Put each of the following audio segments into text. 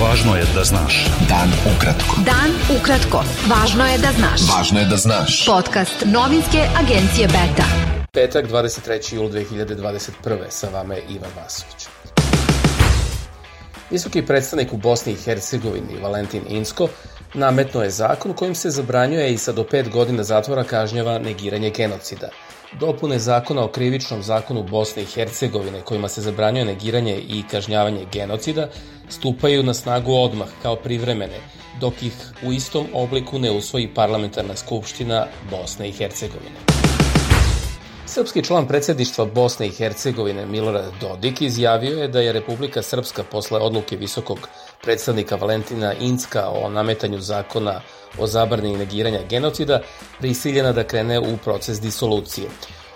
Važno je da znaš. Dan ukratko. Dan ukratko. Važno je da znaš. Važno je da znaš. Podcast novinske agencije Beta. Petak, 23. jul 2021. Sa vama je Ivan Vasović. Visoki predstavnik u Bosni i Hercegovini, Valentin Insko, nametno je zakon kojim se zabranjuje i sa do pet godina zatvora kažnjava negiranje genocida – Dopune zakona o krivičnom zakonu Bosne i Hercegovine kojima se zabranjuje negiranje i kažnjavanje genocida stupaju na snagu odmah kao privremene, dok ih u istom obliku ne usvoji parlamentarna skupština Bosne i Hercegovine. Srpski član predsedništva Bosne i Hercegovine Milorad Dodik izjavio je da je Republika Srpska posle odluke visokog predstavnika Valentina Incka o nametanju zakona o zabrani negiranja genocida prisiljena da krene u proces disolucije.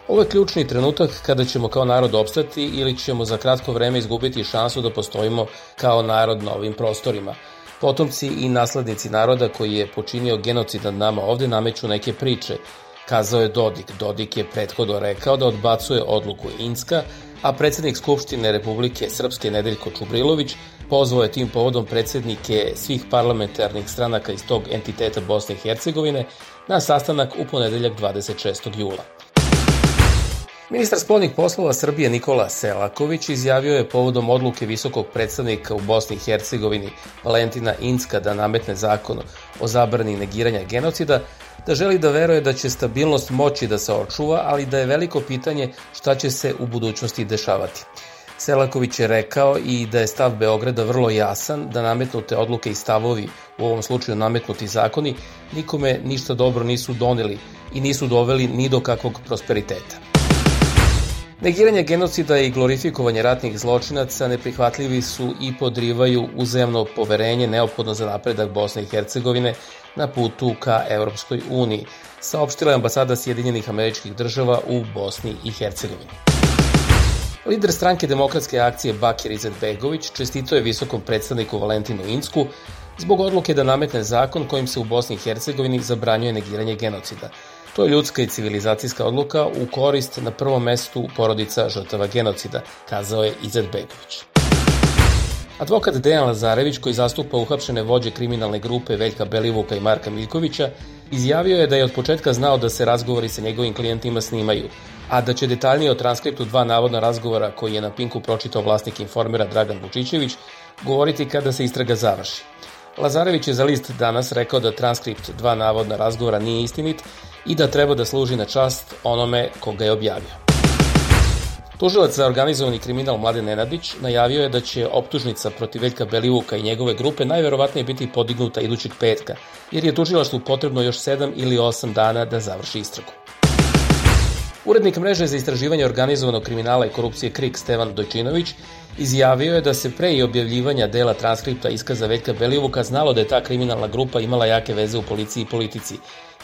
Ovo je ključni trenutak kada ćemo kao narod opstati ili ćemo za kratko vreme izgubiti šansu da postojimo kao narod na ovim prostorima. Potomci i naslednici naroda koji je počinio genocid nad nama ovde nameću neke priče, kazao je Dodik. Dodik je prethodno rekao da odbacuje odluku Inska, a predsednik Skupštine Republike Srpske Nedeljko Čubrilović pozvao je tim povodom predsednike svih parlamentarnih stranaka iz tog entiteta Bosne i Hercegovine na sastanak u ponedeljak 26. jula. Ministar spoljnih poslova Srbije Nikola Selaković izjavio je povodom odluke visokog predstavnika u Bosni i Hercegovini Valentina Incka da nametne zakon o zabrani negiranja genocida, da želi da veruje da će stabilnost moći da se očuva, ali da je veliko pitanje šta će se u budućnosti dešavati. Selaković je rekao i da je stav Beograda vrlo jasan, da nametnute odluke i stavovi, u ovom slučaju nametnuti zakoni, nikome ništa dobro nisu doneli i nisu doveli ni do kakvog prosperiteta. Negiranje genocida i glorifikovanje ratnih zločinaca neprihvatljivi su i podrivaju uzemno poverenje neophodno za napredak Bosne i Hercegovine na putu ka Evropskoj uniji, saopštila je ambasada Sjedinjenih američkih država u Bosni i Hercegovini. Lider stranke demokratske akcije Bakir Izetbegović čestito je visokom predstavniku Valentinu Insku zbog odluke da nametne zakon kojim se u Bosni i Hercegovini zabranjuje negiranje genocida. To je ljudska i civilizacijska odluka u korist na prvom mestu porodica žrtava genocida, kazao je Izetbegović. Advokat Dejan Lazarević, koji zastupa uhapšene vođe kriminalne grupe Veljka Belivuka i Marka Miljkovića, izjavio je da je od početka znao da se razgovori sa njegovim klijentima snimaju, a da će detaljnije o transkriptu dva navodna razgovora koji je na Pinku pročitao vlasnik informera Dragan Vučićević govoriti kada se istraga završi. Lazarević je za list danas rekao da transkript dva navodna razgovora nije istinit i da treba da služi na čast onome koga je objavio. Tužilac za organizovani kriminal Mladen Nenadić najavio je da će optužnica protiv Veljka Belivuka i njegove grupe najverovatnije biti podignuta idućeg petka, jer je tužilaštvu potrebno još 7 ili 8 dana da završi istragu. Urednik mreže za istraživanje organizovanog kriminala i korupcije KRIK Stevan Dojčinović izjavio je da se pre i objavljivanja dela transkripta iskaza Veljka Belivuka znalo da je ta kriminalna grupa imala jake veze u policiji i politici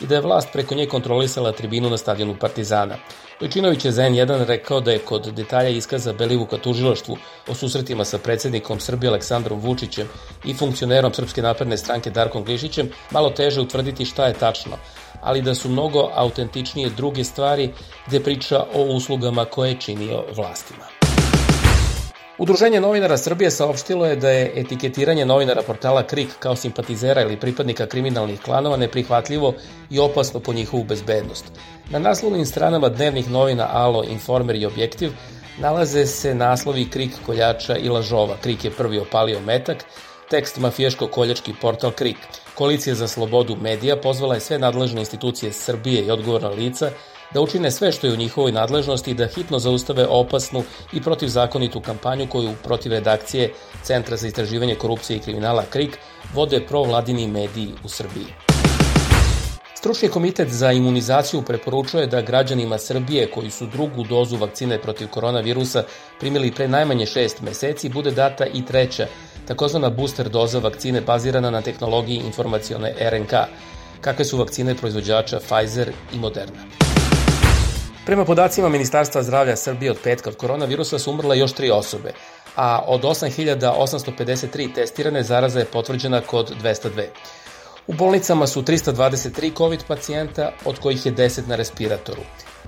i da je vlast preko nje kontrolisala tribinu na stadionu Partizana. Dojčinović je za N1 rekao da je kod detalja iskaza Belivuka tužilaštvu o susretima sa predsednikom Srbije Aleksandrom Vučićem i funkcionerom Srpske napredne stranke Darkom Glišićem malo teže utvrditi šta je tačno, ali da su mnogo autentičnije druge stvari gde priča o uslugama koje je činio vlastima. Udruženje novinara Srbije saopštilo je da je etiketiranje novinara portala KRIK kao simpatizera ili pripadnika kriminalnih klanova neprihvatljivo i opasno po njihovu bezbednost. Na naslovnim stranama dnevnih novina Alo, Informer i Objektiv nalaze se naslovi KRIK koljača i lažova. KRIK je prvi opalio metak, tekst mafijaško-koljački portal KRIK. Koalicija za slobodu medija pozvala je sve nadležne institucije Srbije i odgovorna lica da učine sve što je u njihovoj nadležnosti da hitno zaustave opasnu i protivzakonitu kampanju koju protiv redakcije Centra za istraživanje korupcije i kriminala KRIK vode provladini mediji u Srbiji. Stručni komitet za imunizaciju preporučuje da građanima Srbije koji su drugu dozu vakcine protiv koronavirusa primili pre najmanje šest meseci bude data i treća, takozvana booster doza vakcine bazirana na tehnologiji informacione RNK, kakve su vakcine proizvođača Pfizer i Moderna. Prema podacima Ministarstva zdravlja Srbije od petka od koronavirusa su umrle još tri osobe, a od 8853 testirane zaraza je potvrđena kod 202. U bolnicama su 323 COVID pacijenta, od kojih je 10 na respiratoru.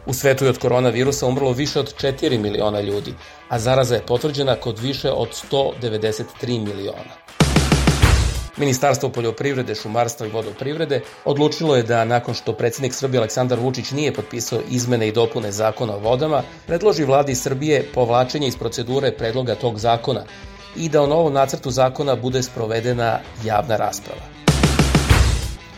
U svetu je od koronavirusa umrlo više od 4 miliona ljudi, a zaraza je potvrđena kod više od 193 miliona. Ministarstvo poljoprivrede, šumarstva i vodoprivrede odlučilo je da nakon što predsednik Srbije Aleksandar Vučić nije potpisao izmene i dopune zakona o vodama, predloži vladi Srbije povlačenje iz procedure predloga tog zakona i da o novom nacrtu zakona bude sprovedena javna rasprava.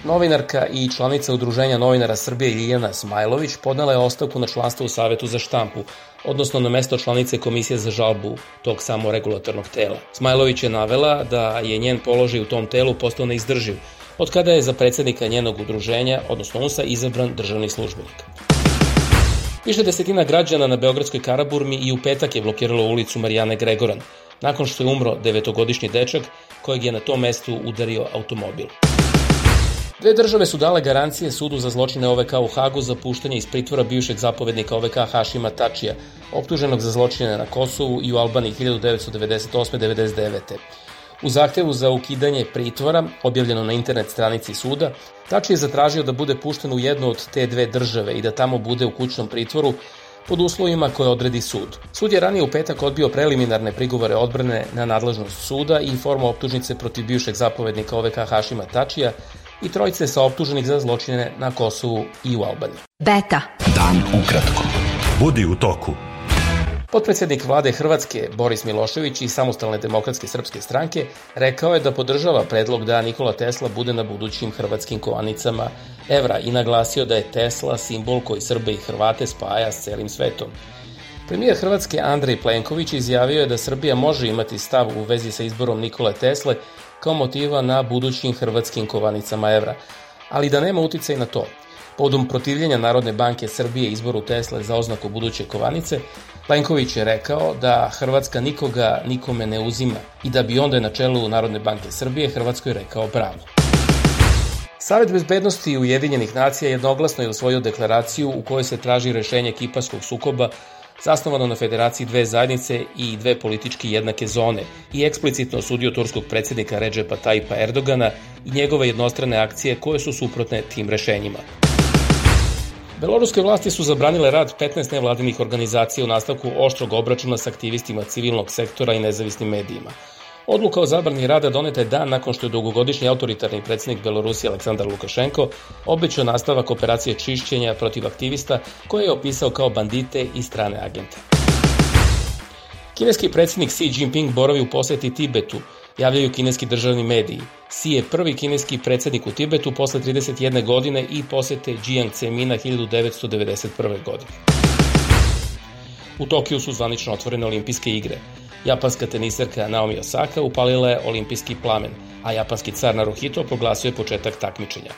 Novinarka i članica Udruženja novinara Srbije Ljiljana Smajlović podnala je ostavku na članstvo u Savetu za štampu, odnosno na mesto članice Komisije za žalbu tog samoregulatornog tela. Smajlović je navela da je njen položaj u tom telu postao neizdrživ, od kada je za predsednika njenog udruženja, odnosno UNSA, izabran državni službenik. Više desetina građana na Beogradskoj Karaburmi i u petak je blokiralo ulicu Marijane Gregoran, nakon što je umro devetogodišnji dečak kojeg je na tom mestu udario automobil. Dve države su dale garancije sudu za zločine OVK u Hagu za puštanje iz pritvora bivšeg zapovednika OVK Hašima Tačija, optuženog za zločine na Kosovu i u Albaniji 1998-99. U zahtevu za ukidanje pritvora, objavljeno na internet stranici suda, Tači je zatražio da bude pušten u jednu od te dve države i da tamo bude u kućnom pritvoru pod uslovima koje odredi sud. Sud je ranije u petak odbio preliminarne prigovore odbrane na nadležnost suda i informa optužnice protiv bivšeg zapovednika OVK Hašima Tačija i trojice sa optuženih za zločine na Kosovu i u Albaniji. Beta. Dan ukratko. Budi u toku. Potpredsednik vlade Hrvatske Boris Milošević i Samostalne demokratske srpske stranke rekao je da podržava predlog da Nikola Tesla bude na budućim hrvatskim kovanicama evra i naglasio da je Tesla simbol koji Srbe i Hrvate spaja s celim svetom. Premijer Hrvatske Andrej Plenković izjavio je da Srbija može imati stav u vezi sa izborom Nikole Tesle kao motiva na budućim hrvatskim kovanicama evra, ali da nema uticaj na to. Podom protivljenja Narodne banke Srbije izboru Tesle za oznaku buduće kovanice, Plenković je rekao da Hrvatska nikoga nikome ne uzima i da bi onda na čelu Narodne banke Srbije Hrvatskoj rekao bravo. Savet bezbednosti Ujedinjenih nacija jednoglasno je usvojio deklaraciju u kojoj se traži rešenje kiparskog sukoba zasnovano na federaciji dve zajednice i dve politički jednake zone i eksplicitno osudio turskog predsednika Redžepa Tajpa Erdogana i njegove jednostrane akcije koje su suprotne tim rešenjima. Beloruske vlasti su zabranile rad 15 nevladinih organizacija u nastavku oštrog obračuna sa aktivistima civilnog sektora i nezavisnim medijima. Odluka o zabrani rada doneta je dan nakon što je dugogodišnji autoritarni predsednik Belorusije Aleksandar Lukašenko obećao nastavak operacije čišćenja protiv aktivista koje je opisao kao bandite i strane agente. Kineski predsednik Xi Jinping boravi u poseti Tibetu, javljaju kineski državni mediji. Xi je prvi kineski predsednik u Tibetu posle 31 godine i posete Jiang Zemina 1991. godine. U Tokiju su zvanično otvorene olimpijske igre. Japanska teniserka Naomi Osaka upalila je olimpijski plamen, a japanski car Naruhito proglasio je početak takmičenja.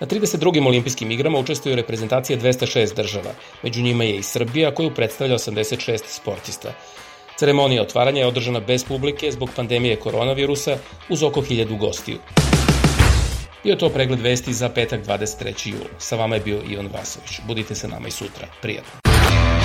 Na 32. olimpijskim igrama učestvuju reprezentacije 206 država, među njima je i Srbija koju predstavlja 86 sportista. Ceremonija otvaranja je održana bez publike zbog pandemije koronavirusa uz oko 1000 gostiju. Bio to pregled vesti za petak 23. jul. Sa vama je bio Ivan Vasović. Budite sa nama i sutra. Prijatno.